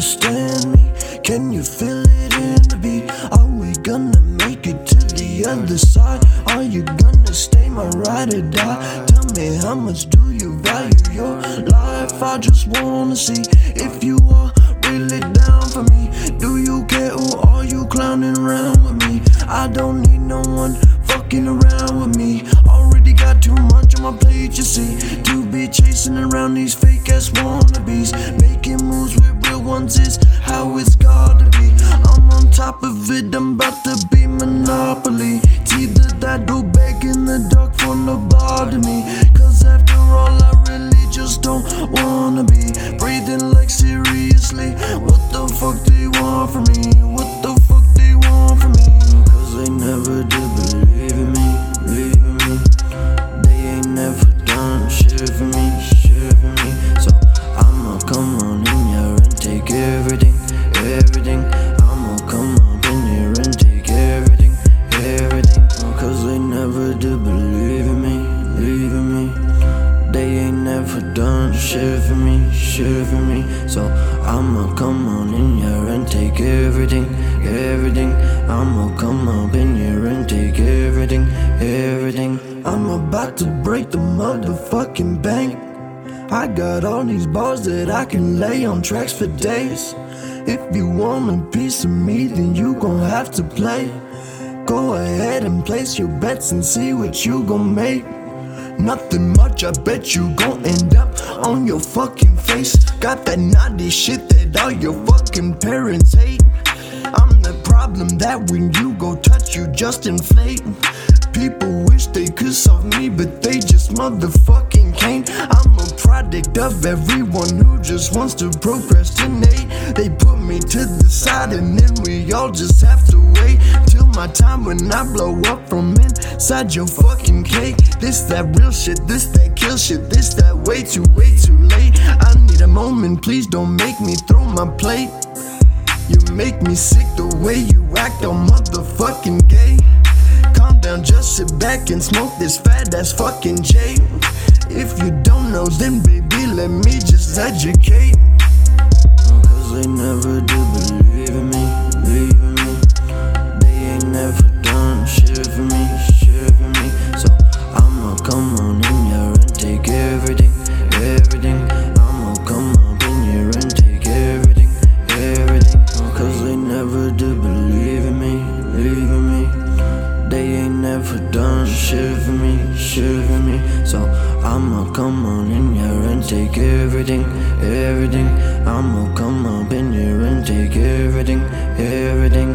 understand me? Can you feel it in the beat? Are we gonna make it to the other side? Are you gonna stay my ride or die? Tell me how much do you value your life? I just wanna see if you are really down for me. Do you care or are you clowning around with me? I don't need no one fucking around with me. Already got too much on my plate, you see. To be chasing around these fake ass wannabes. Making moves with ones is how it's gotta be. I'm on top of it, I'm about to be monopoly. It's either that or back in the dark for nobody me. Cause after all, I really just don't wanna be breathing like seriously. What the fuck they want from me? For me, shit for me. So I'ma come on in here and take everything, everything. I'ma come up in here and take everything, everything. I'm about to break the motherfucking bank. I got all these bars that I can lay on tracks for days. If you want a piece of me, then you gon' have to play. Go ahead and place your bets and see what you gon' make. Nothing much, I bet you gon' end up on your fucking face. Got that naughty shit that all your fucking parents hate. I'm the problem that when you go touch, you just inflate. People wish they could solve me, but they just motherfucking can't. I'm a product of everyone who just wants to procrastinate. They put me to the side, and then we all just have to wait my time when I blow up from inside your fucking cake. This that real shit, this that kill shit, this that way too, way too late. I need a moment, please don't make me throw my plate. You make me sick the way you act, I'm motherfucking gay. Calm down, just sit back and smoke this fat ass fucking J. If you don't know, then baby, let me just educate. shiver me, shiver me. So I'ma come on in here and take everything, everything. I'ma come up in here and take everything, everything.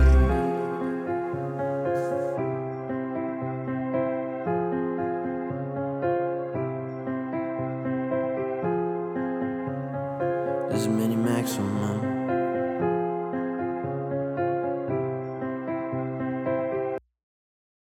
There's a Minimaximum.